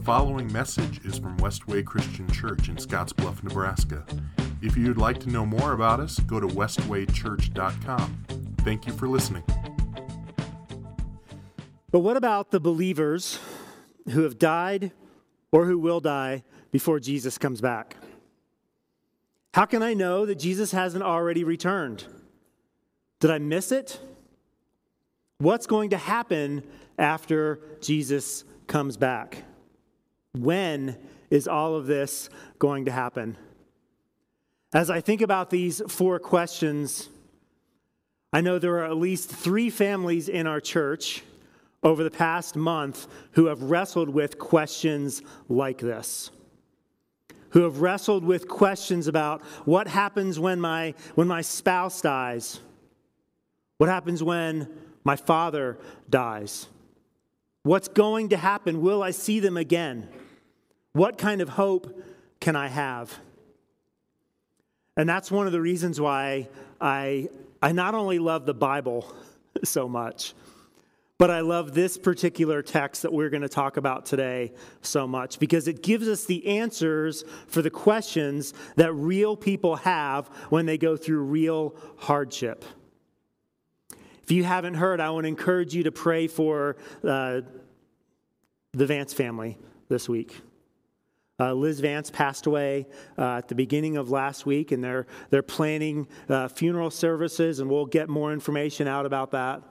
The following message is from Westway Christian Church in Scottsbluff, Nebraska. If you'd like to know more about us, go to westwaychurch.com. Thank you for listening. But what about the believers who have died or who will die before Jesus comes back? How can I know that Jesus hasn't already returned? Did I miss it? What's going to happen after Jesus comes back? When is all of this going to happen? As I think about these four questions, I know there are at least three families in our church over the past month who have wrestled with questions like this. Who have wrestled with questions about what happens when my, when my spouse dies? What happens when my father dies? What's going to happen? Will I see them again? What kind of hope can I have? And that's one of the reasons why I, I not only love the Bible so much, but I love this particular text that we're going to talk about today so much because it gives us the answers for the questions that real people have when they go through real hardship. If you haven't heard, I want to encourage you to pray for uh, the Vance family this week. Uh, Liz Vance passed away uh, at the beginning of last week, and they're, they're planning uh, funeral services, and we'll get more information out about that.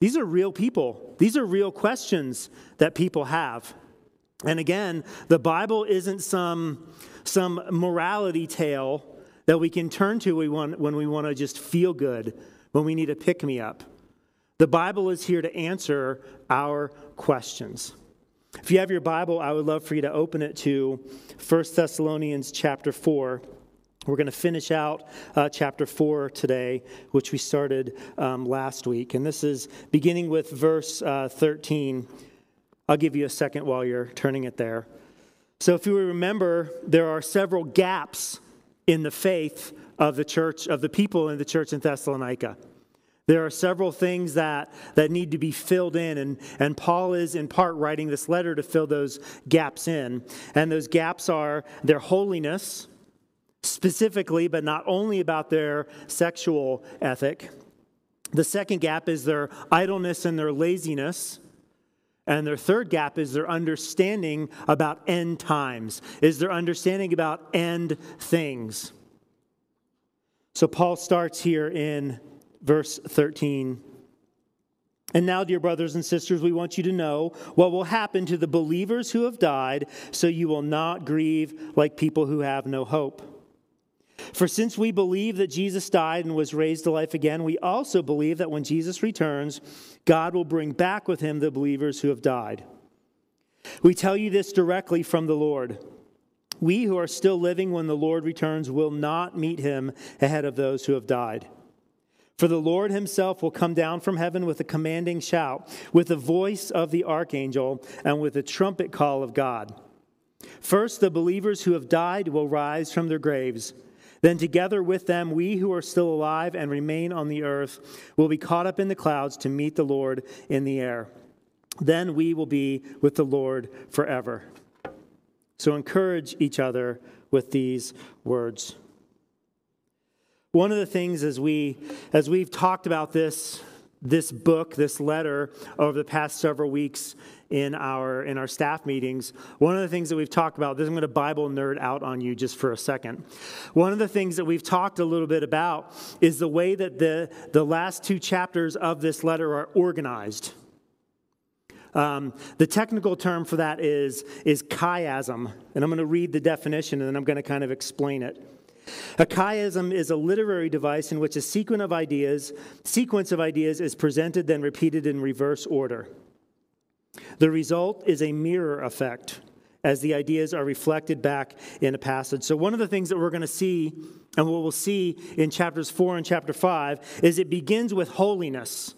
These are real people. These are real questions that people have. And again, the Bible isn't some, some morality tale that we can turn to when we want to just feel good, when we need a pick me up. The Bible is here to answer our questions. If you have your Bible, I would love for you to open it to 1 Thessalonians chapter 4. We're going to finish out uh, chapter 4 today, which we started um, last week. And this is beginning with verse uh, 13. I'll give you a second while you're turning it there. So, if you remember, there are several gaps in the faith of the church, of the people in the church in Thessalonica. There are several things that, that need to be filled in, and, and Paul is in part writing this letter to fill those gaps in. And those gaps are their holiness specifically, but not only about their sexual ethic. The second gap is their idleness and their laziness. And their third gap is their understanding about end times, is their understanding about end things. So Paul starts here in verse 13. And now, dear brothers and sisters, we want you to know what will happen to the believers who have died, so you will not grieve like people who have no hope. For since we believe that Jesus died and was raised to life again, we also believe that when Jesus returns, God will bring back with him the believers who have died. We tell you this directly from the Lord. We who are still living when the Lord returns will not meet him ahead of those who have died. For the Lord himself will come down from heaven with a commanding shout, with the voice of the archangel, and with the trumpet call of God. First, the believers who have died will rise from their graves. Then, together with them, we who are still alive and remain on the earth will be caught up in the clouds to meet the Lord in the air. Then we will be with the Lord forever. So, encourage each other with these words. One of the things as we as we've talked about this this book, this letter over the past several weeks in our in our staff meetings one of the things that we've talked about this i'm going to bible nerd out on you just for a second. One of the things that we've talked a little bit about is the way that the the last two chapters of this letter are organized. Um, the technical term for that is is chiasm and i'm going to read the definition and then i'm going to kind of explain it a chiasm is a literary device in which a sequence of ideas, sequence of ideas is presented then repeated in reverse order. The result is a mirror effect as the ideas are reflected back in a passage. So, one of the things that we're going to see, and what we'll see in chapters 4 and chapter 5, is it begins with holiness.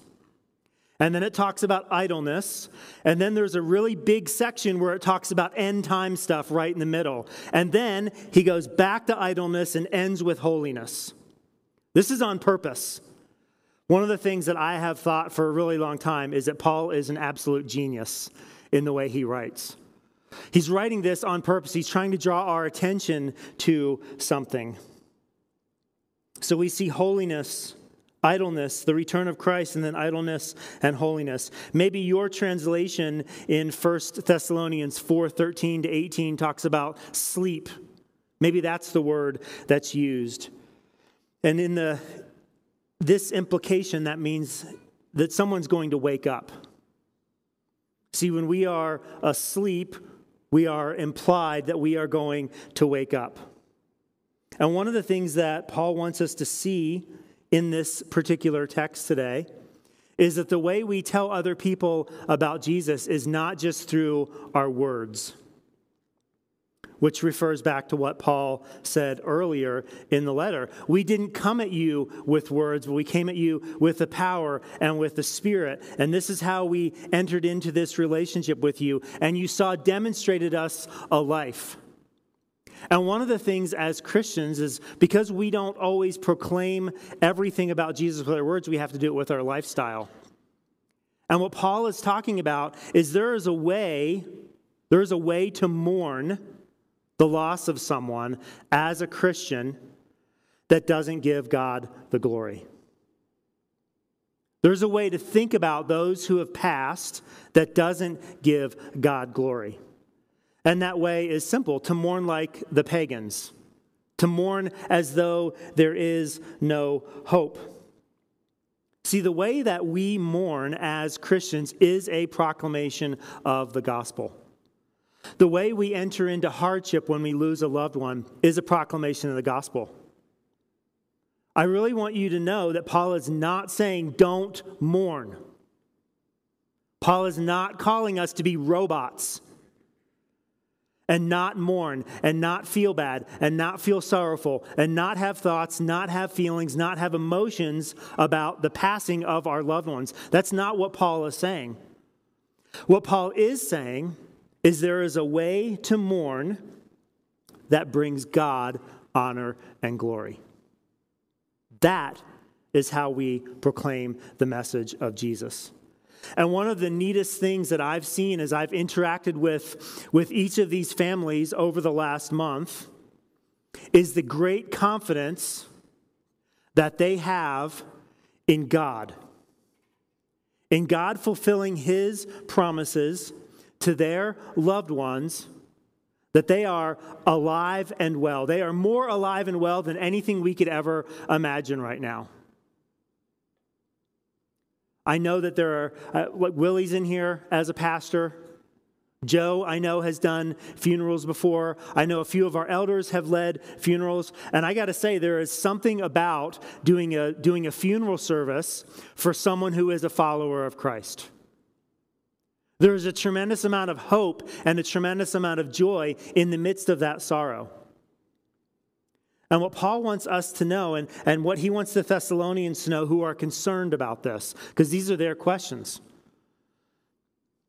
And then it talks about idleness. And then there's a really big section where it talks about end time stuff right in the middle. And then he goes back to idleness and ends with holiness. This is on purpose. One of the things that I have thought for a really long time is that Paul is an absolute genius in the way he writes. He's writing this on purpose. He's trying to draw our attention to something. So we see holiness, idleness, the return of Christ, and then idleness and holiness. Maybe your translation in 1 Thessalonians 4 13 to 18 talks about sleep. Maybe that's the word that's used. And in the this implication, that means that someone's going to wake up. See, when we are asleep, we are implied that we are going to wake up. And one of the things that Paul wants us to see in this particular text today is that the way we tell other people about Jesus is not just through our words which refers back to what Paul said earlier in the letter. We didn't come at you with words, but we came at you with the power and with the Spirit. And this is how we entered into this relationship with you. And you saw demonstrated us a life. And one of the things as Christians is because we don't always proclaim everything about Jesus with our words, we have to do it with our lifestyle. And what Paul is talking about is there is a way, there is a way to mourn the loss of someone as a Christian that doesn't give God the glory. There's a way to think about those who have passed that doesn't give God glory. And that way is simple to mourn like the pagans, to mourn as though there is no hope. See, the way that we mourn as Christians is a proclamation of the gospel. The way we enter into hardship when we lose a loved one is a proclamation of the gospel. I really want you to know that Paul is not saying don't mourn. Paul is not calling us to be robots and not mourn and not feel bad and not feel sorrowful and not have thoughts, not have feelings, not have emotions about the passing of our loved ones. That's not what Paul is saying. What Paul is saying is there is a way to mourn that brings God honor and glory. That is how we proclaim the message of Jesus. And one of the neatest things that I've seen as I've interacted with, with each of these families over the last month is the great confidence that they have in God. In God fulfilling His promises to their loved ones that they are alive and well. They are more alive and well than anything we could ever imagine right now. I know that there are, uh, like Willie's in here as a pastor. Joe, I know, has done funerals before. I know a few of our elders have led funerals. And I got to say, there is something about doing a, doing a funeral service for someone who is a follower of Christ. There is a tremendous amount of hope and a tremendous amount of joy in the midst of that sorrow. And what Paul wants us to know, and, and what he wants the Thessalonians to know who are concerned about this, because these are their questions.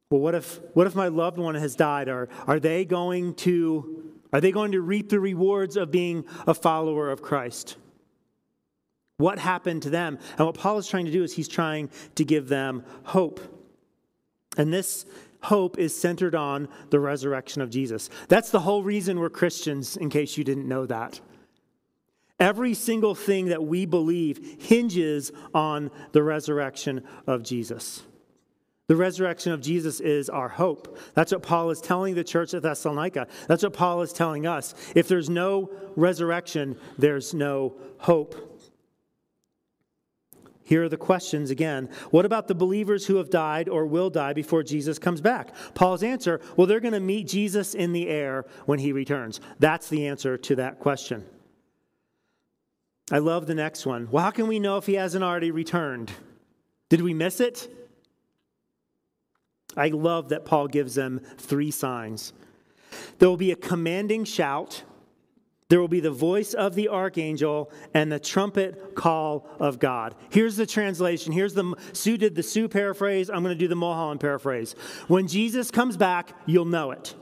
Well, what if, what if my loved one has died? Are, are, they going to, are they going to reap the rewards of being a follower of Christ? What happened to them? And what Paul is trying to do is he's trying to give them hope. And this hope is centered on the resurrection of Jesus. That's the whole reason we're Christians, in case you didn't know that. Every single thing that we believe hinges on the resurrection of Jesus. The resurrection of Jesus is our hope. That's what Paul is telling the church at Thessalonica. That's what Paul is telling us. If there's no resurrection, there's no hope. Here are the questions again. What about the believers who have died or will die before Jesus comes back? Paul's answer well, they're going to meet Jesus in the air when he returns. That's the answer to that question. I love the next one. Well, how can we know if he hasn't already returned? Did we miss it? I love that Paul gives them three signs. There will be a commanding shout there will be the voice of the archangel and the trumpet call of God. Here's the translation. Here's the Sue did the Sue paraphrase. I'm going to do the Mulholland paraphrase. When Jesus comes back, you'll know it.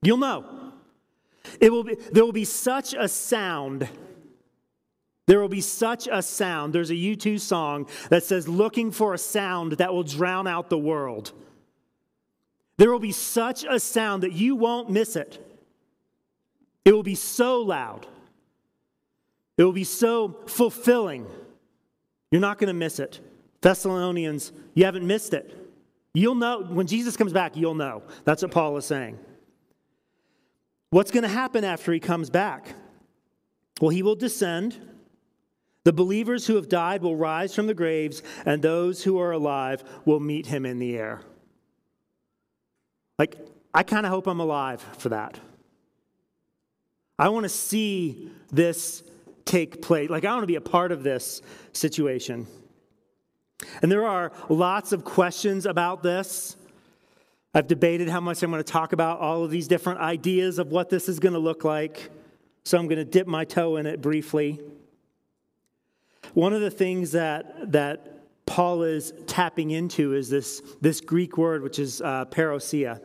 You'll know. It will be, there will be such a sound. There will be such a sound. There's a U2 song that says, looking for a sound that will drown out the world. There will be such a sound that you won't miss it. It will be so loud. It will be so fulfilling. You're not going to miss it. Thessalonians, you haven't missed it. You'll know, when Jesus comes back, you'll know. That's what Paul is saying. What's going to happen after he comes back? Well, he will descend. The believers who have died will rise from the graves, and those who are alive will meet him in the air. Like, I kind of hope I'm alive for that. I want to see this take place. Like, I want to be a part of this situation. And there are lots of questions about this. I've debated how much I'm going to talk about all of these different ideas of what this is going to look like. So I'm going to dip my toe in it briefly. One of the things that, that Paul is tapping into is this, this Greek word, which is uh, parousia.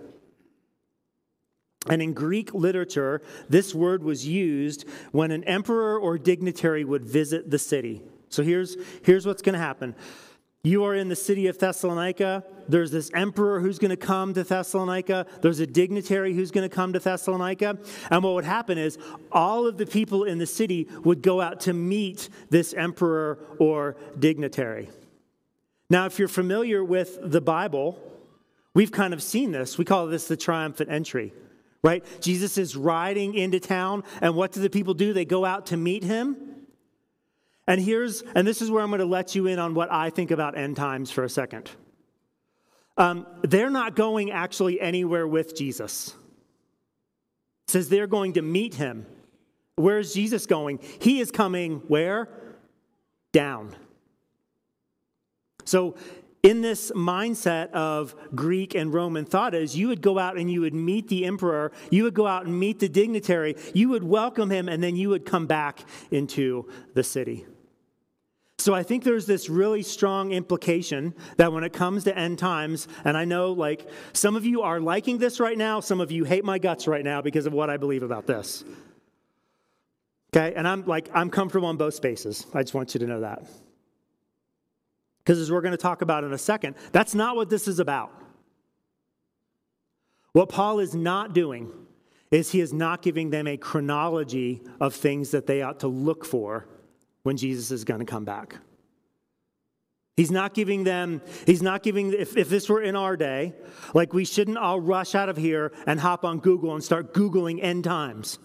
And in Greek literature, this word was used when an emperor or dignitary would visit the city. So here's, here's what's going to happen you are in the city of Thessalonica. There's this emperor who's going to come to Thessalonica. There's a dignitary who's going to come to Thessalonica. And what would happen is all of the people in the city would go out to meet this emperor or dignitary. Now, if you're familiar with the Bible, we've kind of seen this. We call this the triumphant entry, right? Jesus is riding into town, and what do the people do? They go out to meet him. And here's, and this is where I'm going to let you in on what I think about end times for a second. Um, they're not going actually anywhere with Jesus. It says they're going to meet him. Where is Jesus going? He is coming where? Down. So, in this mindset of Greek and Roman thought is you would go out and you would meet the emperor, you would go out and meet the dignitary, you would welcome him, and then you would come back into the city. So I think there's this really strong implication that when it comes to end times, and I know like some of you are liking this right now, some of you hate my guts right now because of what I believe about this. Okay, and I'm like, I'm comfortable in both spaces. I just want you to know that. Because as we're going to talk about in a second, that's not what this is about. What Paul is not doing is he is not giving them a chronology of things that they ought to look for when Jesus is going to come back. He's not giving them, he's not giving, if, if this were in our day, like we shouldn't all rush out of here and hop on Google and start Googling end times.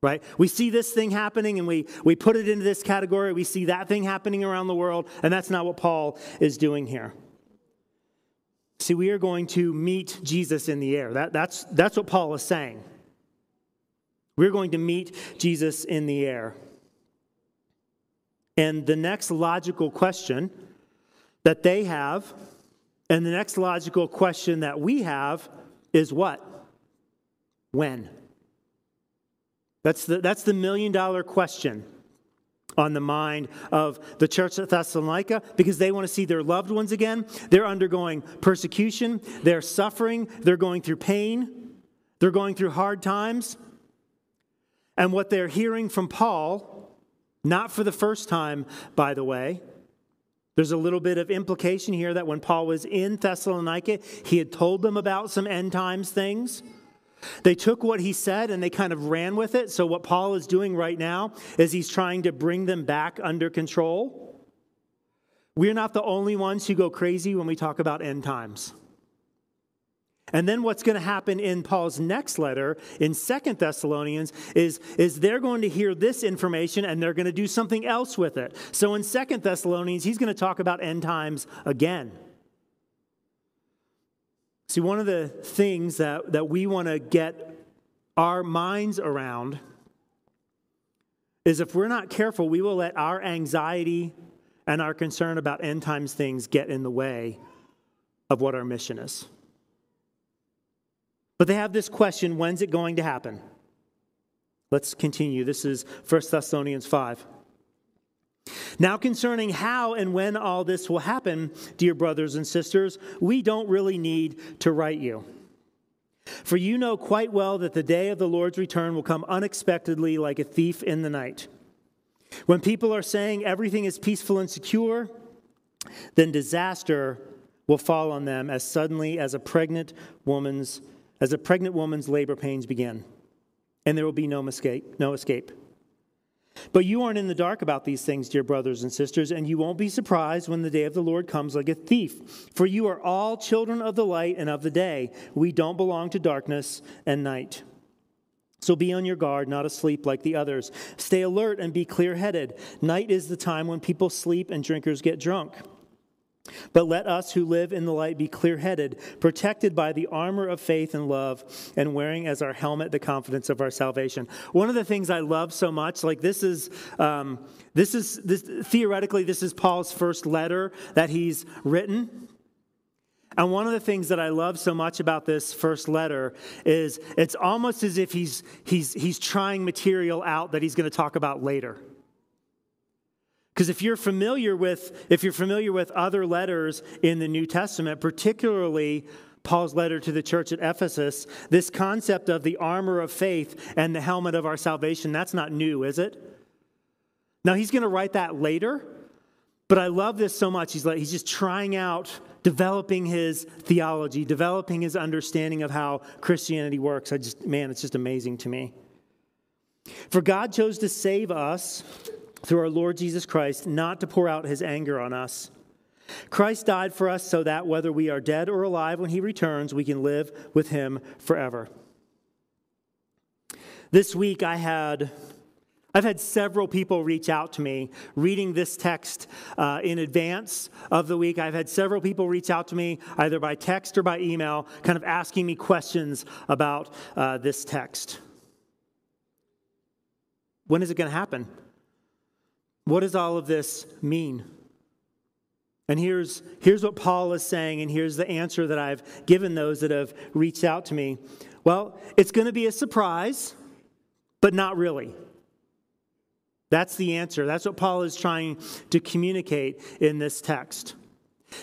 Right? We see this thing happening and we, we put it into this category. We see that thing happening around the world, and that's not what Paul is doing here. See, we are going to meet Jesus in the air. That, that's, that's what Paul is saying. We're going to meet Jesus in the air. And the next logical question that they have, and the next logical question that we have is what? When? That's the, that's the million dollar question on the mind of the church at Thessalonica because they want to see their loved ones again. They're undergoing persecution, they're suffering, they're going through pain, they're going through hard times. And what they're hearing from Paul not for the first time, by the way. There's a little bit of implication here that when Paul was in Thessalonica, he had told them about some end times things. They took what he said and they kind of ran with it. So, what Paul is doing right now is he's trying to bring them back under control. We're not the only ones who go crazy when we talk about end times. And then what's going to happen in Paul's next letter in Second Thessalonians is, is they're going to hear this information and they're going to do something else with it. So in Second Thessalonians, he's going to talk about end times again. See, one of the things that, that we want to get our minds around is if we're not careful, we will let our anxiety and our concern about end times things get in the way of what our mission is. But they have this question when's it going to happen? Let's continue. This is 1 Thessalonians 5. Now, concerning how and when all this will happen, dear brothers and sisters, we don't really need to write you. For you know quite well that the day of the Lord's return will come unexpectedly like a thief in the night. When people are saying everything is peaceful and secure, then disaster will fall on them as suddenly as a pregnant woman's as a pregnant woman's labor pains begin and there will be no escape no escape but you aren't in the dark about these things dear brothers and sisters and you won't be surprised when the day of the lord comes like a thief for you are all children of the light and of the day we don't belong to darkness and night so be on your guard, not asleep like the others. Stay alert and be clear headed. Night is the time when people sleep and drinkers get drunk. But let us who live in the light be clear headed, protected by the armor of faith and love, and wearing as our helmet the confidence of our salvation. One of the things I love so much, like this is, um, this is this, theoretically, this is Paul's first letter that he's written. And one of the things that I love so much about this first letter is it's almost as if he's, he's, he's trying material out that he's going to talk about later. Because if you're familiar with if you're familiar with other letters in the New Testament, particularly Paul's letter to the church at Ephesus, this concept of the armor of faith and the helmet of our salvation, that's not new, is it? Now he's going to write that later, but I love this so much. He's like he's just trying out developing his theology, developing his understanding of how Christianity works. I just man, it's just amazing to me. For God chose to save us through our Lord Jesus Christ, not to pour out his anger on us. Christ died for us so that whether we are dead or alive when he returns, we can live with him forever. This week I had I've had several people reach out to me reading this text uh, in advance of the week. I've had several people reach out to me either by text or by email, kind of asking me questions about uh, this text. When is it going to happen? What does all of this mean? And here's, here's what Paul is saying, and here's the answer that I've given those that have reached out to me. Well, it's going to be a surprise, but not really. That's the answer. That's what Paul is trying to communicate in this text.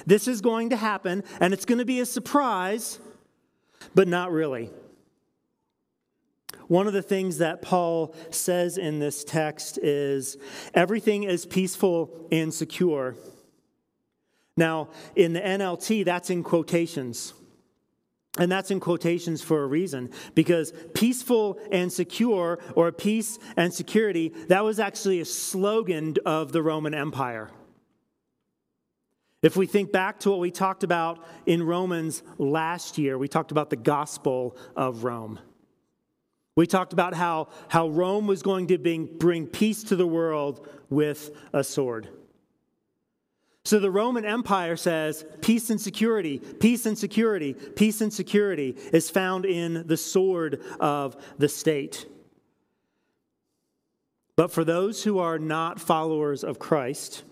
This is going to happen, and it's going to be a surprise, but not really. One of the things that Paul says in this text is everything is peaceful and secure. Now, in the NLT, that's in quotations. And that's in quotations for a reason, because peaceful and secure, or peace and security, that was actually a slogan of the Roman Empire. If we think back to what we talked about in Romans last year, we talked about the gospel of Rome. We talked about how, how Rome was going to bring, bring peace to the world with a sword. So the Roman Empire says peace and security, peace and security, peace and security is found in the sword of the state. But for those who are not followers of Christ,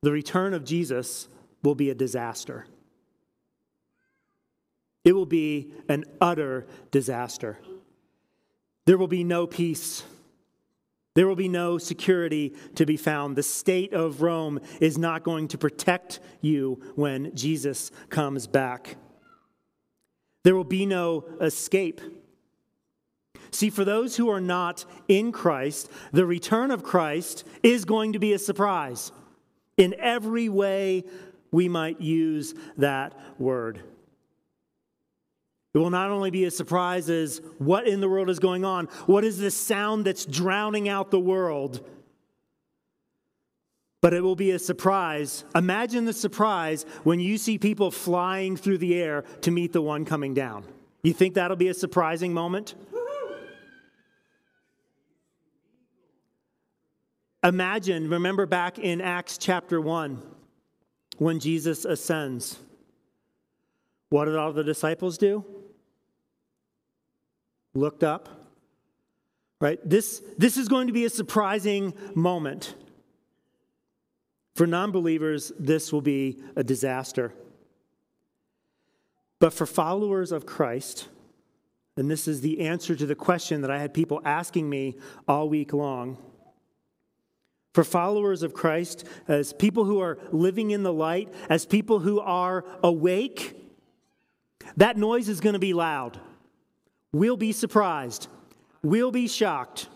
the return of Jesus will be a disaster. It will be an utter disaster. There will be no peace. There will be no security to be found. The state of Rome is not going to protect you when Jesus comes back. There will be no escape. See, for those who are not in Christ, the return of Christ is going to be a surprise in every way we might use that word. It will not only be a surprise as what in the world is going on, what is this sound that's drowning out the world, but it will be a surprise. Imagine the surprise when you see people flying through the air to meet the one coming down. You think that'll be a surprising moment? Imagine, remember back in Acts chapter 1 when Jesus ascends. What did all the disciples do? Looked up. Right? This, this is going to be a surprising moment. For non believers, this will be a disaster. But for followers of Christ, and this is the answer to the question that I had people asking me all week long. For followers of Christ, as people who are living in the light, as people who are awake, that noise is going to be loud. We'll be surprised. We'll be shocked.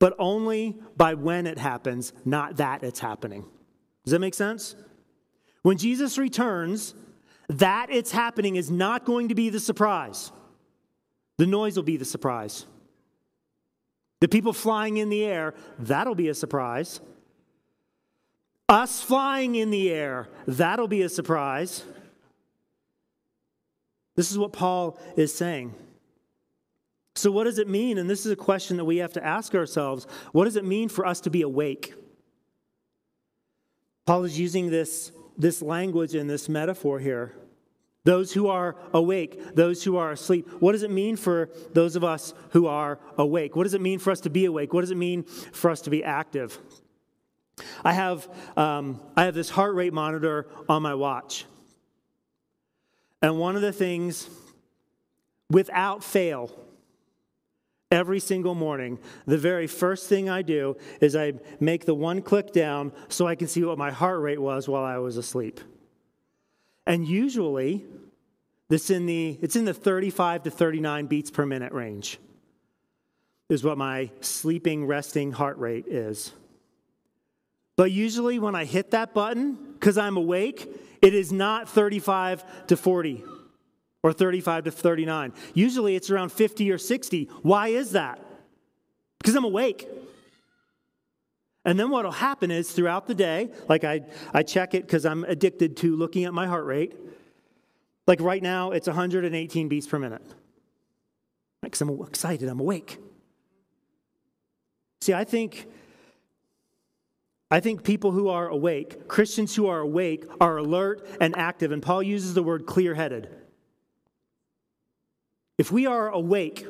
But only by when it happens, not that it's happening. Does that make sense? When Jesus returns, that it's happening is not going to be the surprise. The noise will be the surprise. The people flying in the air, that'll be a surprise. Us flying in the air, that'll be a surprise. This is what Paul is saying. So, what does it mean? And this is a question that we have to ask ourselves. What does it mean for us to be awake? Paul is using this, this language and this metaphor here. Those who are awake, those who are asleep. What does it mean for those of us who are awake? What does it mean for us to be awake? What does it mean for us to be active? I have, um, I have this heart rate monitor on my watch. And one of the things, without fail, every single morning, the very first thing I do is I make the one click down so I can see what my heart rate was while I was asleep. And usually, this in the, it's in the 35 to 39 beats per minute range, is what my sleeping, resting heart rate is. But usually, when I hit that button, because I'm awake, it is not 35 to 40 or 35 to 39. Usually, it's around 50 or 60. Why is that? Because I'm awake. And then what will happen is throughout the day, like I, I check it because I'm addicted to looking at my heart rate. Like right now, it's 118 beats per minute. Because I'm excited, I'm awake. See, I think I think people who are awake, Christians who are awake, are alert and active. And Paul uses the word clear headed. If we are awake,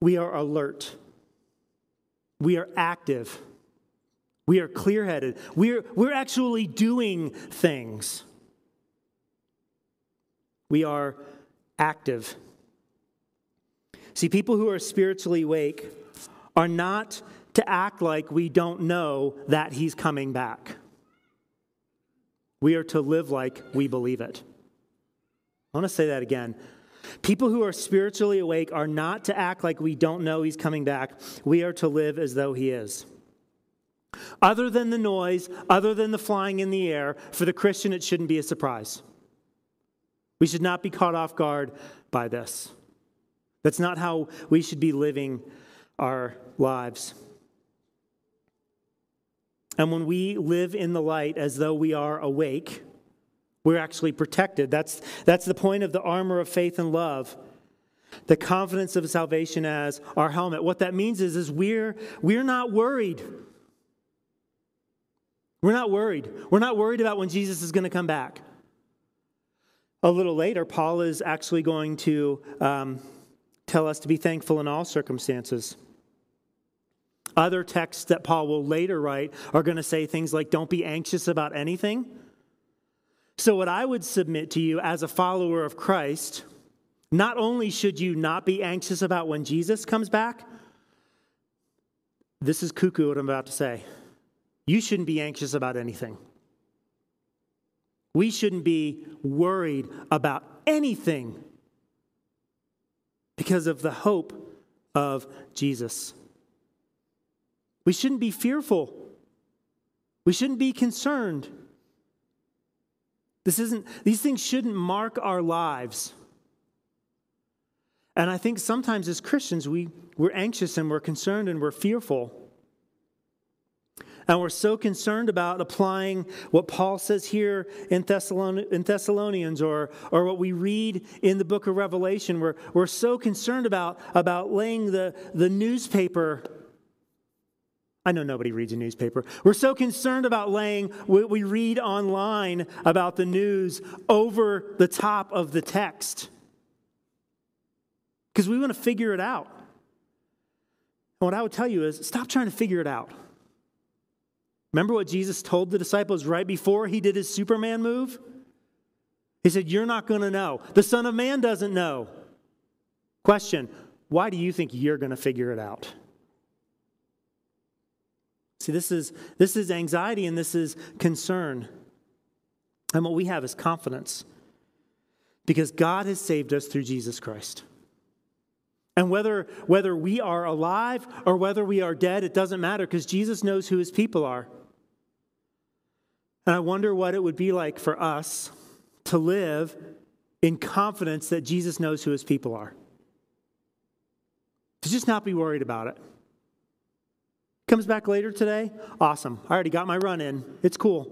we are alert, we are active, we are clear headed, we're, we're actually doing things. We are active. See, people who are spiritually awake are not to act like we don't know that he's coming back. We are to live like we believe it. I want to say that again. People who are spiritually awake are not to act like we don't know he's coming back. We are to live as though he is. Other than the noise, other than the flying in the air, for the Christian, it shouldn't be a surprise. We should not be caught off guard by this. That's not how we should be living our lives. And when we live in the light as though we are awake, we're actually protected. That's, that's the point of the armor of faith and love. The confidence of salvation as our helmet. What that means is, is we're, we're not worried. We're not worried. We're not worried about when Jesus is going to come back. A little later, Paul is actually going to um, tell us to be thankful in all circumstances. Other texts that Paul will later write are going to say things like, don't be anxious about anything. So, what I would submit to you as a follower of Christ, not only should you not be anxious about when Jesus comes back, this is cuckoo what I'm about to say. You shouldn't be anxious about anything. We shouldn't be worried about anything because of the hope of Jesus. We shouldn't be fearful. We shouldn't be concerned. This isn't, these things shouldn't mark our lives. And I think sometimes as Christians, we, we're anxious and we're concerned and we're fearful. And we're so concerned about applying what Paul says here in, Thessalon- in Thessalonians or, or what we read in the book of Revelation. We're, we're so concerned about, about laying the, the newspaper I know nobody reads a newspaper. We're so concerned about laying what we read online about the news over the top of the text because we want to figure it out. And what I would tell you is stop trying to figure it out. Remember what Jesus told the disciples right before he did his Superman move? He said, You're not going to know. The Son of Man doesn't know. Question Why do you think you're going to figure it out? See, this is, this is anxiety and this is concern. And what we have is confidence because God has saved us through Jesus Christ. And whether, whether we are alive or whether we are dead, it doesn't matter because Jesus knows who his people are. And I wonder what it would be like for us to live in confidence that Jesus knows who his people are. To just not be worried about it. Comes back later today? Awesome. I already got my run in. It's cool.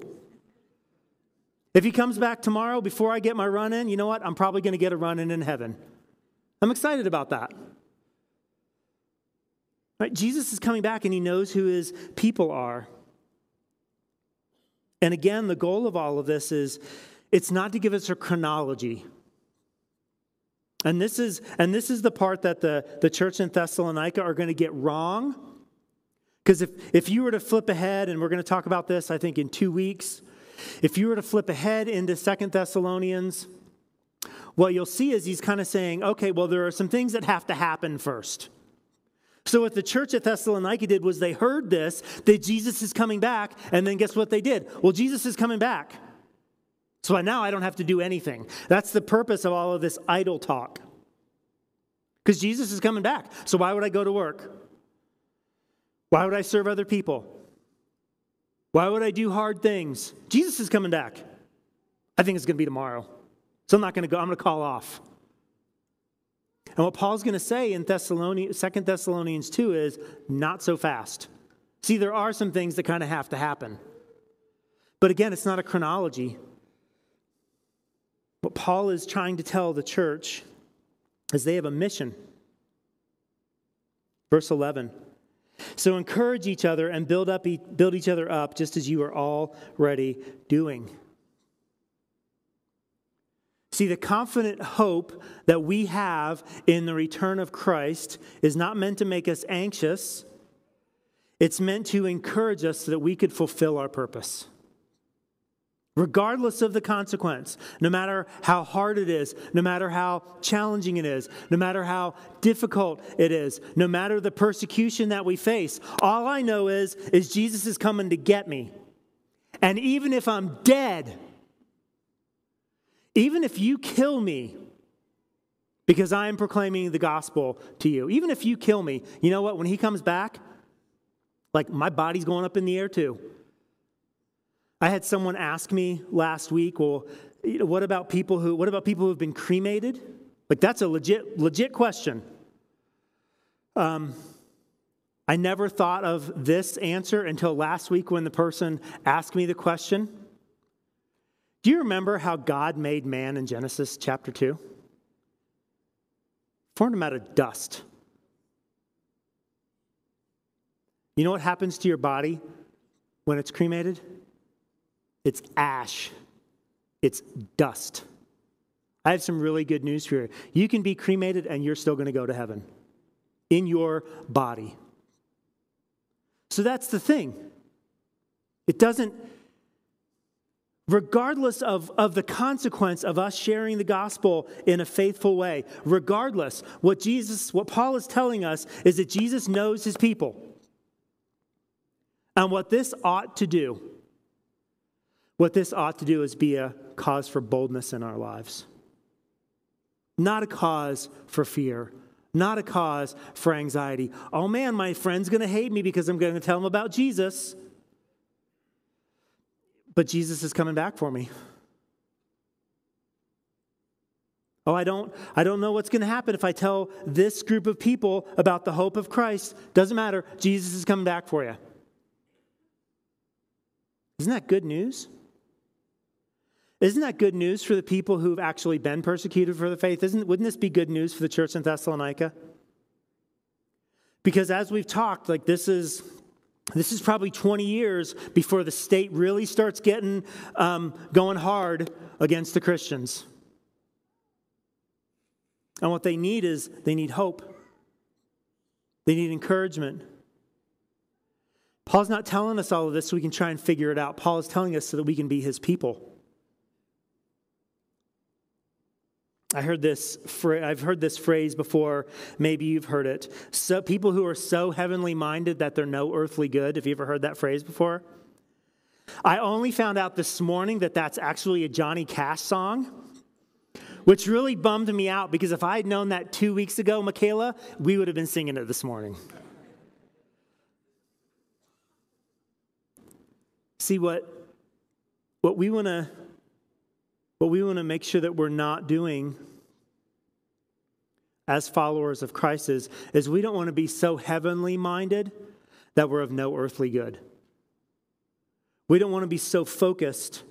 If he comes back tomorrow before I get my run in, you know what? I'm probably going to get a run in in heaven. I'm excited about that. Right? Jesus is coming back and he knows who his people are. And again, the goal of all of this is it's not to give us a chronology. And this is, and this is the part that the, the church in Thessalonica are going to get wrong. Because if, if you were to flip ahead, and we're going to talk about this, I think, in two weeks, if you were to flip ahead into Second Thessalonians, what you'll see is he's kind of saying, okay, well, there are some things that have to happen first. So, what the church at Thessalonica did was they heard this, that Jesus is coming back, and then guess what they did? Well, Jesus is coming back. So now I don't have to do anything. That's the purpose of all of this idle talk. Because Jesus is coming back. So why would I go to work? Why would I serve other people? Why would I do hard things? Jesus is coming back. I think it's going to be tomorrow. So I'm not going to go. I'm going to call off. And what Paul's going to say in Thessalonians, 2 Thessalonians 2 is not so fast. See, there are some things that kind of have to happen. But again, it's not a chronology. What Paul is trying to tell the church is they have a mission. Verse 11. So encourage each other and build up build each other up just as you are already doing. See, the confident hope that we have in the return of Christ is not meant to make us anxious. It's meant to encourage us so that we could fulfill our purpose regardless of the consequence, no matter how hard it is, no matter how challenging it is, no matter how difficult it is, no matter the persecution that we face. All I know is is Jesus is coming to get me. And even if I'm dead, even if you kill me because I am proclaiming the gospel to you, even if you kill me, you know what? When he comes back, like my body's going up in the air too. I had someone ask me last week, well, what about people who what about people who have been cremated? Like that's a legit legit question. Um, I never thought of this answer until last week when the person asked me the question. Do you remember how God made man in Genesis chapter 2? Formed him out of dust. You know what happens to your body when it's cremated? It's ash, it's dust. I have some really good news for you. You can be cremated and you're still going to go to heaven in your body. So that's the thing. It doesn't, regardless of, of the consequence of us sharing the gospel in a faithful way, regardless, what Jesus, what Paul is telling us is that Jesus knows his people. And what this ought to do what this ought to do is be a cause for boldness in our lives, not a cause for fear, not a cause for anxiety. Oh man, my friend's going to hate me because I'm going to tell him about Jesus. But Jesus is coming back for me. Oh, I don't, I don't know what's going to happen if I tell this group of people about the hope of Christ. Doesn't matter. Jesus is coming back for you. Isn't that good news? Isn't that good news for the people who've actually been persecuted for the faith? Isn't, wouldn't this be good news for the church in Thessalonica? Because as we've talked, like this is this is probably 20 years before the state really starts getting um, going hard against the Christians. And what they need is they need hope. They need encouragement. Paul's not telling us all of this so we can try and figure it out. Paul is telling us so that we can be his people. I heard this. I've heard this phrase before. Maybe you've heard it. So people who are so heavenly minded that they're no earthly good. Have you ever heard that phrase before? I only found out this morning that that's actually a Johnny Cash song, which really bummed me out because if I had known that two weeks ago, Michaela, we would have been singing it this morning. See what what we want to what we want to make sure that we're not doing as followers of Christ is, is we don't want to be so heavenly minded that we're of no earthly good. We don't want to be so focused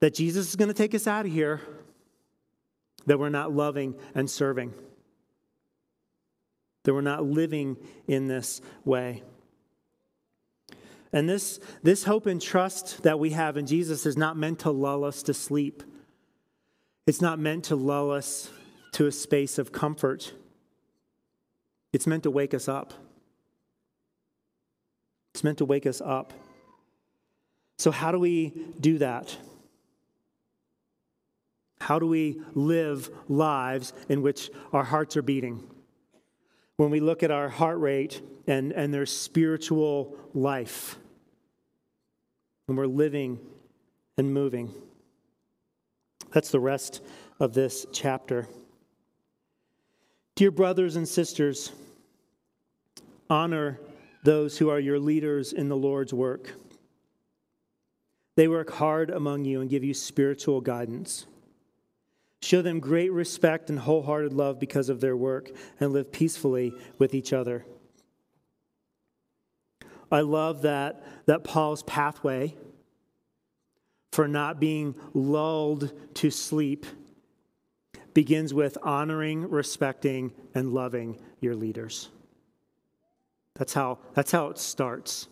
that Jesus is going to take us out of here that we're not loving and serving, that we're not living in this way. And this, this hope and trust that we have in Jesus is not meant to lull us to sleep. It's not meant to lull us to a space of comfort. It's meant to wake us up. It's meant to wake us up. So, how do we do that? How do we live lives in which our hearts are beating? When we look at our heart rate and, and their spiritual life, when we're living and moving. That's the rest of this chapter. Dear brothers and sisters, honor those who are your leaders in the Lord's work. They work hard among you and give you spiritual guidance. Show them great respect and wholehearted love because of their work, and live peacefully with each other. I love that, that Paul's pathway for not being lulled to sleep begins with honoring, respecting, and loving your leaders. That's how, that's how it starts.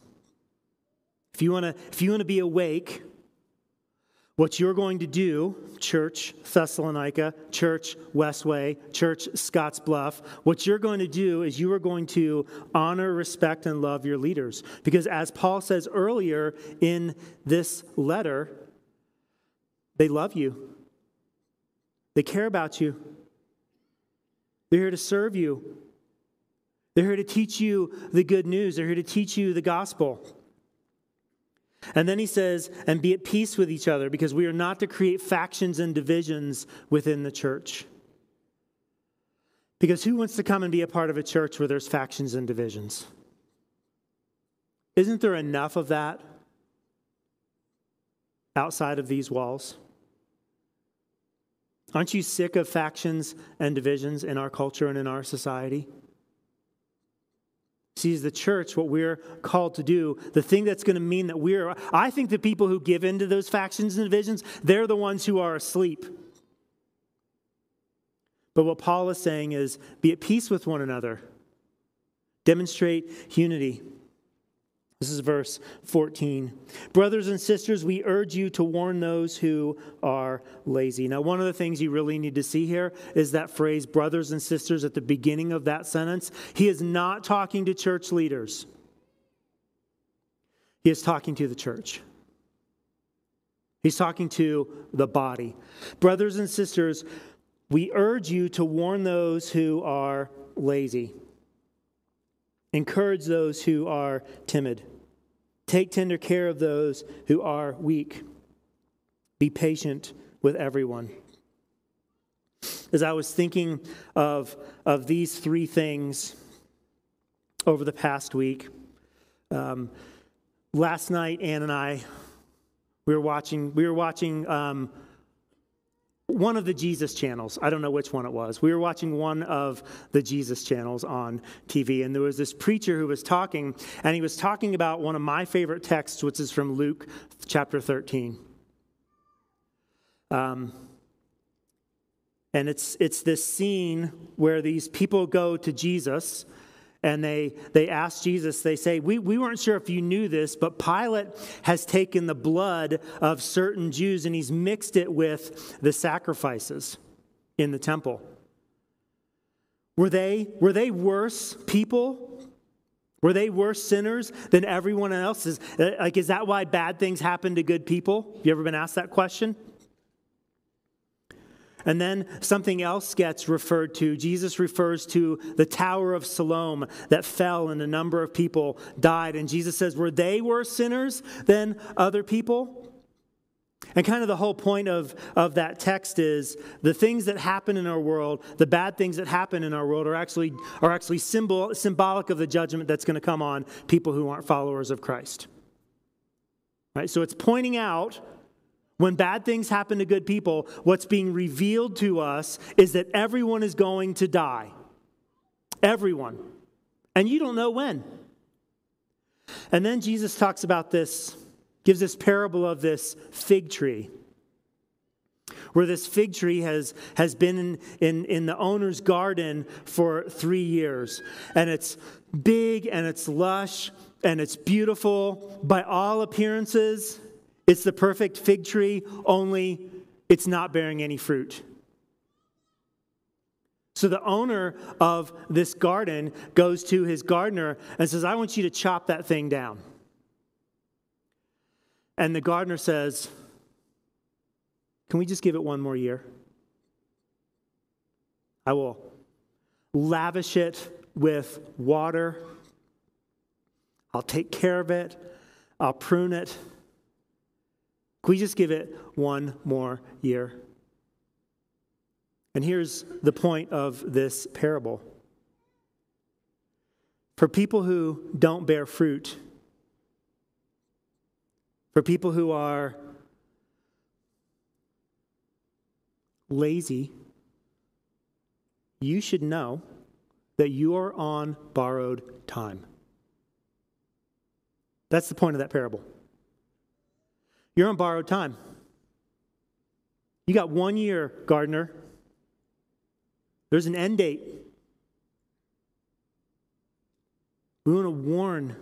If you want to if you want to be awake, what you're going to do, Church Thessalonica, Church Westway, Church Scottsbluff, what you're going to do is you are going to honor, respect, and love your leaders. Because as Paul says earlier in this letter, they love you, they care about you, they're here to serve you, they're here to teach you the good news, they're here to teach you the gospel. And then he says, and be at peace with each other, because we are not to create factions and divisions within the church. Because who wants to come and be a part of a church where there's factions and divisions? Isn't there enough of that outside of these walls? Aren't you sick of factions and divisions in our culture and in our society? Sees the church, what we're called to do, the thing that's going to mean that we're, I think the people who give into those factions and divisions, they're the ones who are asleep. But what Paul is saying is be at peace with one another, demonstrate unity. This is verse 14. Brothers and sisters, we urge you to warn those who are lazy. Now, one of the things you really need to see here is that phrase, brothers and sisters, at the beginning of that sentence. He is not talking to church leaders, he is talking to the church. He's talking to the body. Brothers and sisters, we urge you to warn those who are lazy. Encourage those who are timid. Take tender care of those who are weak. Be patient with everyone. As I was thinking of, of these three things over the past week, um, last night, Ann and I, we were watching, we were watching um, one of the Jesus channels. I don't know which one it was. We were watching one of the Jesus channels on TV, and there was this preacher who was talking, and he was talking about one of my favorite texts, which is from Luke chapter 13. Um, and it's, it's this scene where these people go to Jesus and they, they ask Jesus, they say, we, we weren't sure if you knew this, but Pilate has taken the blood of certain Jews and he's mixed it with the sacrifices in the temple. Were they, were they worse people? Were they worse sinners than everyone else? Is, uh, like, is that why bad things happen to good people? Have you ever been asked that question? And then something else gets referred to. Jesus refers to the Tower of Siloam that fell and a number of people died. And Jesus says, Were they worse sinners than other people? And kind of the whole point of, of that text is the things that happen in our world, the bad things that happen in our world, are actually, are actually symbol, symbolic of the judgment that's going to come on people who aren't followers of Christ. Right? So it's pointing out when bad things happen to good people, what's being revealed to us is that everyone is going to die. Everyone. And you don't know when. And then Jesus talks about this, gives this parable of this fig tree where this fig tree has, has been in, in, in the owner's garden for three years. And it's big and it's lush and it's beautiful by all appearances. It's the perfect fig tree, only it's not bearing any fruit. So the owner of this garden goes to his gardener and says, I want you to chop that thing down. And the gardener says, can we just give it one more year? I will lavish it with water. I'll take care of it. I'll prune it. Can we just give it one more year? And here's the point of this parable. For people who don't bear fruit, for people who are lazy, you should know that you are on borrowed time. That's the point of that parable. You're on borrowed time. You got one year, gardener. There's an end date. We want to warn,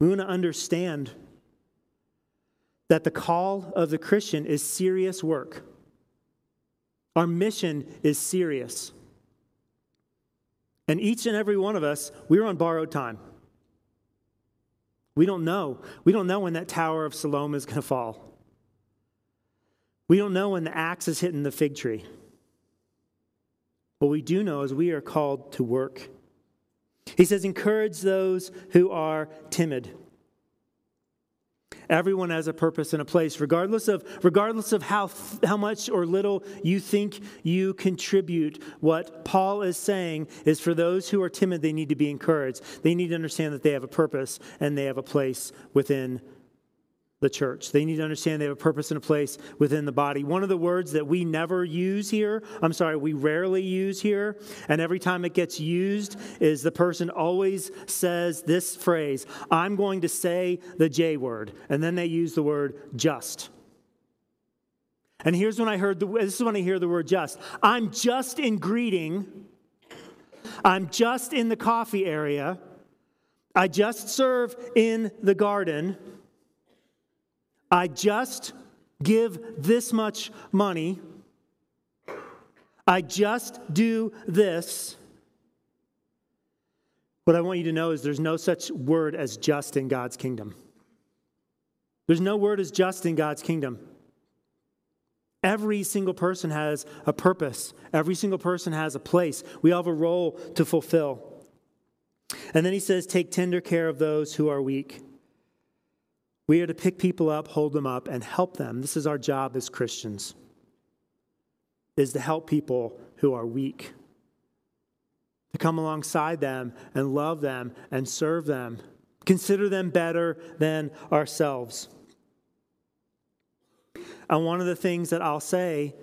we want to understand that the call of the Christian is serious work. Our mission is serious. And each and every one of us, we're on borrowed time. We don't know. We don't know when that Tower of Siloam is going to fall. We don't know when the axe is hitting the fig tree. What we do know is we are called to work. He says, encourage those who are timid. Everyone has a purpose and a place, regardless of, regardless of how, how much or little you think you contribute. What Paul is saying is for those who are timid, they need to be encouraged. They need to understand that they have a purpose and they have a place within the church. They need to understand they have a purpose and a place within the body. One of the words that we never use here, I'm sorry, we rarely use here, and every time it gets used, is the person always says this phrase I'm going to say the J word. And then they use the word just. And here's when I heard the, this is when I hear the word just. I'm just in greeting. I'm just in the coffee area. I just serve in the garden. I just give this much money. I just do this. What I want you to know is there's no such word as just in God's kingdom. There's no word as just in God's kingdom. Every single person has a purpose, every single person has a place. We all have a role to fulfill. And then he says, Take tender care of those who are weak. We are to pick people up, hold them up, and help them. This is our job as Christians, is to help people who are weak, to come alongside them and love them and serve them, consider them better than ourselves. And one of the things that I'll say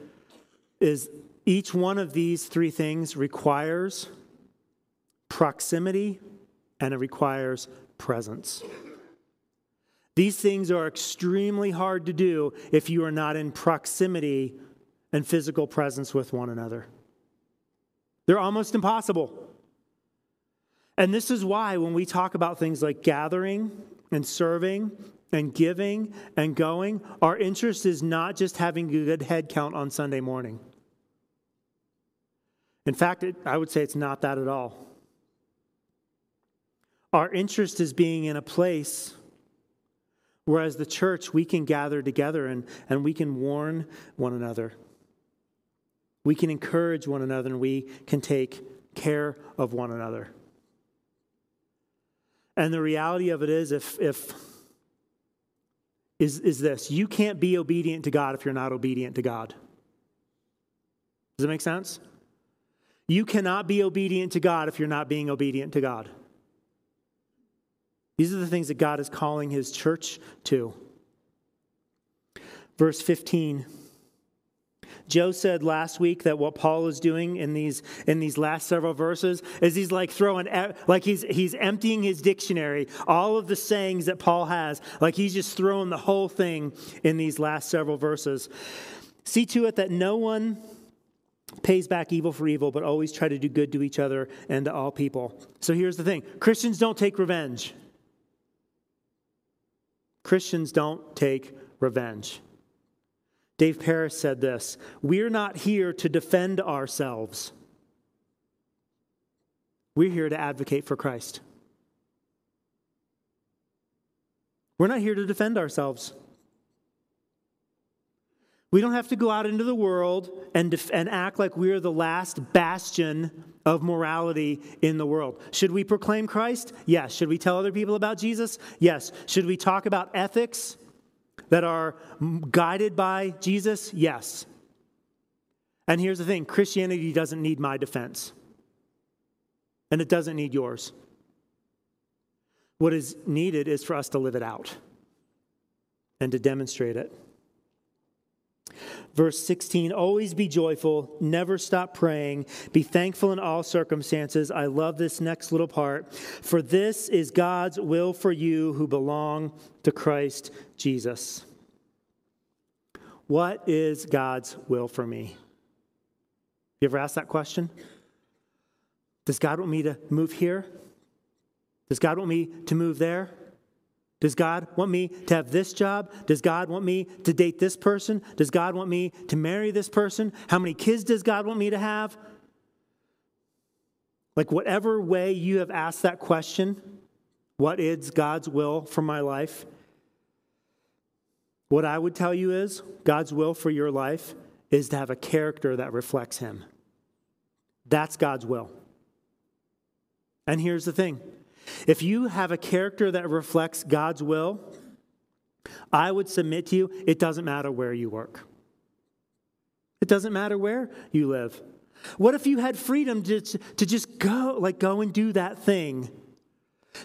is each one of these three things requires proximity and it requires presence. These things are extremely hard to do if you are not in proximity and physical presence with one another. They're almost impossible. And this is why when we talk about things like gathering and serving and giving and going, our interest is not just having a good head count on Sunday morning. In fact, it, I would say it's not that at all. Our interest is being in a place Whereas the church, we can gather together and, and we can warn one another. We can encourage one another and we can take care of one another. And the reality of it is if, if is, is this you can't be obedient to God if you're not obedient to God. Does that make sense? You cannot be obedient to God if you're not being obedient to God. These are the things that God is calling his church to. Verse 15. Joe said last week that what Paul is doing in these in these last several verses is he's like throwing like he's he's emptying his dictionary, all of the sayings that Paul has, like he's just throwing the whole thing in these last several verses. See to it that no one pays back evil for evil, but always try to do good to each other and to all people. So here's the thing Christians don't take revenge. Christians don't take revenge. Dave Paris said this We're not here to defend ourselves, we're here to advocate for Christ. We're not here to defend ourselves. We don't have to go out into the world and, def- and act like we're the last bastion of morality in the world. Should we proclaim Christ? Yes. Should we tell other people about Jesus? Yes. Should we talk about ethics that are guided by Jesus? Yes. And here's the thing Christianity doesn't need my defense, and it doesn't need yours. What is needed is for us to live it out and to demonstrate it. Verse 16, always be joyful, never stop praying, be thankful in all circumstances. I love this next little part. For this is God's will for you who belong to Christ Jesus. What is God's will for me? You ever asked that question? Does God want me to move here? Does God want me to move there? Does God want me to have this job? Does God want me to date this person? Does God want me to marry this person? How many kids does God want me to have? Like, whatever way you have asked that question, what is God's will for my life? What I would tell you is God's will for your life is to have a character that reflects Him. That's God's will. And here's the thing if you have a character that reflects God's will, I would submit to you, it doesn't matter where you work. It doesn't matter where you live. What if you had freedom to, to just go, like go and do that thing?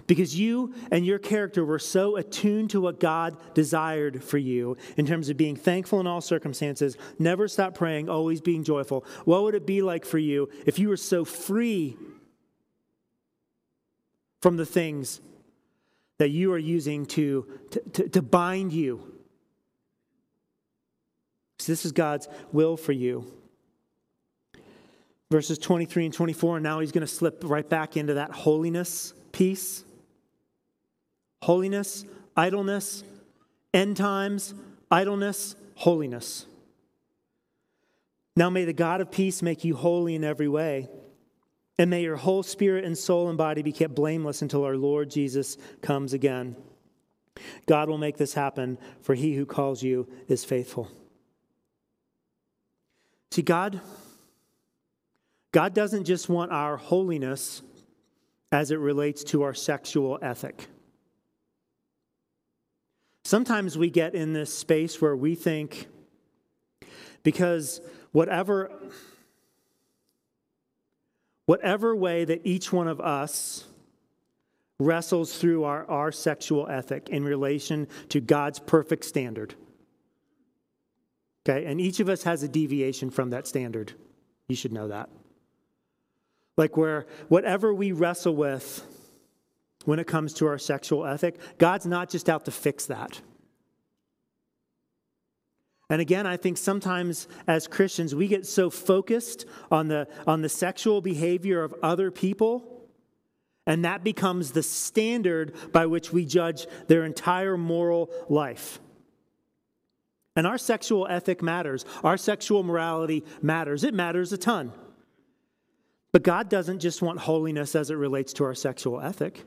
Because you and your character were so attuned to what God desired for you in terms of being thankful in all circumstances, never stop praying, always being joyful. What would it be like for you if you were so free from the things that you are using to, to, to, to bind you. So this is God's will for you. Verses 23 and 24, and now he's going to slip right back into that holiness piece. Holiness, idleness, end times, idleness, holiness. Now may the God of peace make you holy in every way and may your whole spirit and soul and body be kept blameless until our Lord Jesus comes again. God will make this happen, for he who calls you is faithful. See, God, God doesn't just want our holiness as it relates to our sexual ethic. Sometimes we get in this space where we think, because whatever whatever way that each one of us wrestles through our, our sexual ethic in relation to God's perfect standard. Okay, and each of us has a deviation from that standard. You should know that. Like, where whatever we wrestle with when it comes to our sexual ethic, God's not just out to fix that. And again, I think sometimes as Christians, we get so focused on the, on the sexual behavior of other people, and that becomes the standard by which we judge their entire moral life. And our sexual ethic matters, our sexual morality matters. It matters a ton. But God doesn't just want holiness as it relates to our sexual ethic.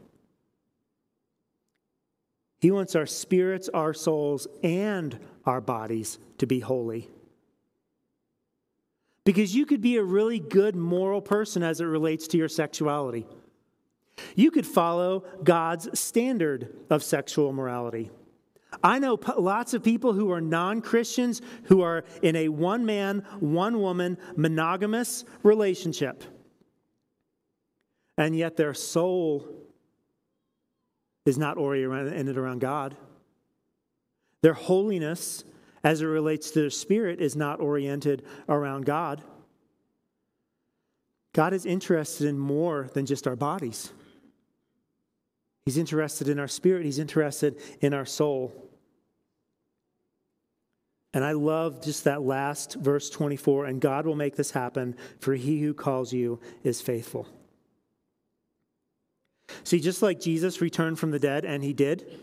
He wants our spirits, our souls, and our bodies to be holy. Because you could be a really good moral person as it relates to your sexuality. You could follow God's standard of sexual morality. I know lots of people who are non Christians who are in a one man, one woman, monogamous relationship. And yet their soul is not oriented around God. Their holiness, as it relates to their spirit, is not oriented around God. God is interested in more than just our bodies. He's interested in our spirit, He's interested in our soul. And I love just that last verse 24 and God will make this happen, for he who calls you is faithful. See, just like Jesus returned from the dead, and he did,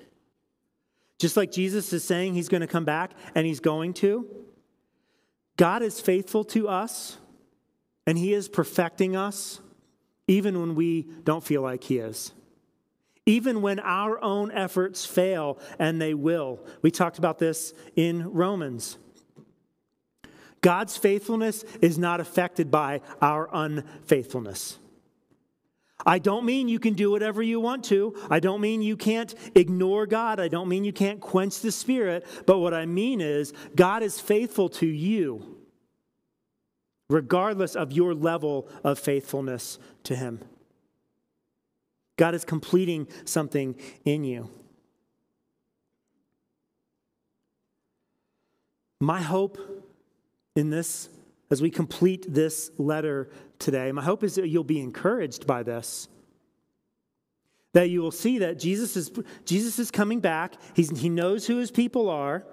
just like Jesus is saying he's going to come back, and he's going to, God is faithful to us, and he is perfecting us, even when we don't feel like he is. Even when our own efforts fail, and they will. We talked about this in Romans. God's faithfulness is not affected by our unfaithfulness. I don't mean you can do whatever you want to. I don't mean you can't ignore God. I don't mean you can't quench the Spirit. But what I mean is, God is faithful to you, regardless of your level of faithfulness to Him. God is completing something in you. My hope in this as we complete this letter today, my hope is that you'll be encouraged by this. That you will see that Jesus is, Jesus is coming back. He's, he knows who his people are,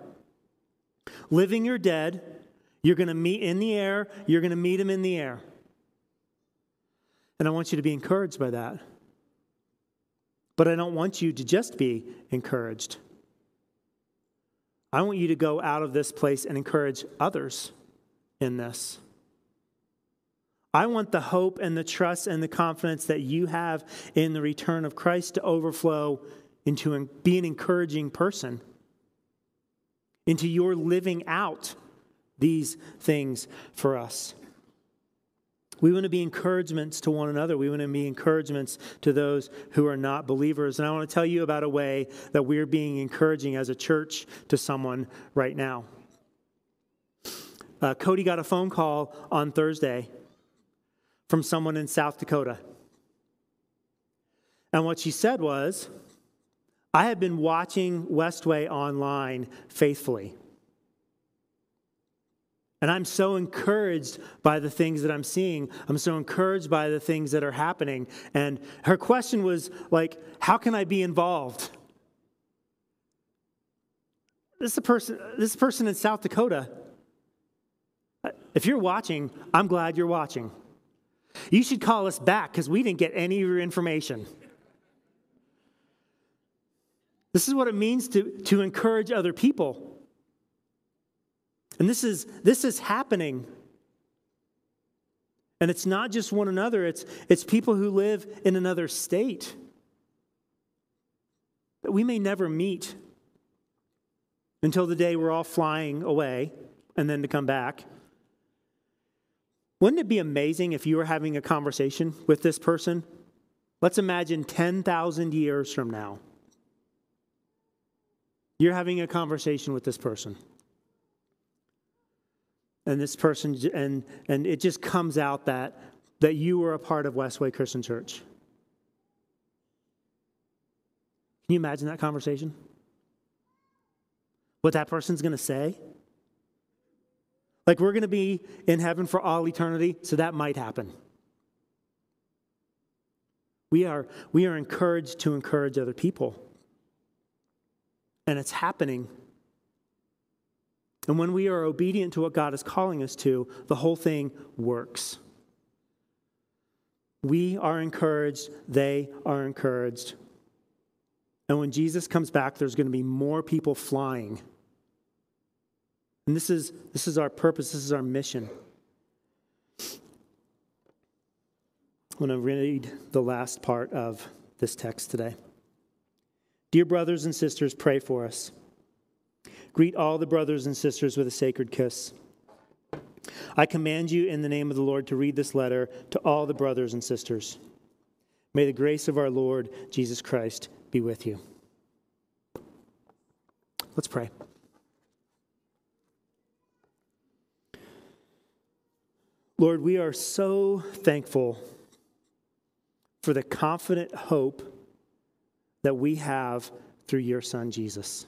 living or dead. You're going to meet in the air, you're going to meet him in the air. And I want you to be encouraged by that. But I don't want you to just be encouraged. I want you to go out of this place and encourage others in this. I want the hope and the trust and the confidence that you have in the return of Christ to overflow into be an encouraging person, into your living out these things for us. We want to be encouragements to one another. We want to be encouragements to those who are not believers. And I want to tell you about a way that we're being encouraging as a church to someone right now. Uh, Cody got a phone call on Thursday from someone in South Dakota. And what she said was, I have been watching Westway online faithfully. And I'm so encouraged by the things that I'm seeing. I'm so encouraged by the things that are happening. And her question was like, how can I be involved? This person, this person in South Dakota if you're watching, I'm glad you're watching. You should call us back because we didn't get any of your information. This is what it means to, to encourage other people. And this is, this is happening. And it's not just one another, it's, it's people who live in another state that we may never meet until the day we're all flying away and then to come back. Wouldn't it be amazing if you were having a conversation with this person? Let's imagine 10,000 years from now. You're having a conversation with this person. And this person, and, and it just comes out that, that you were a part of Westway Christian Church. Can you imagine that conversation? What that person's going to say? Like we're going to be in heaven for all eternity, so that might happen. We are, we are encouraged to encourage other people. And it's happening. And when we are obedient to what God is calling us to, the whole thing works. We are encouraged, they are encouraged. And when Jesus comes back, there's going to be more people flying and this is, this is our purpose, this is our mission. I'm going to read the last part of this text today. Dear brothers and sisters, pray for us. Greet all the brothers and sisters with a sacred kiss. I command you in the name of the Lord to read this letter to all the brothers and sisters. May the grace of our Lord Jesus Christ be with you. Let's pray. Lord, we are so thankful for the confident hope that we have through your Son, Jesus.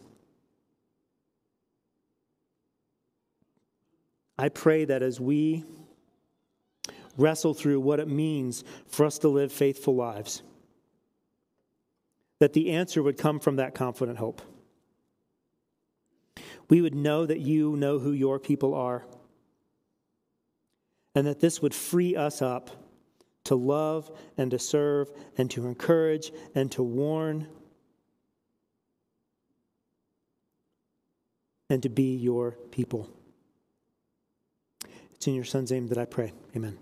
I pray that as we wrestle through what it means for us to live faithful lives, that the answer would come from that confident hope. We would know that you know who your people are, and that this would free us up to love and to serve and to encourage and to warn and to be your people. It's in your son's name that I pray. Amen.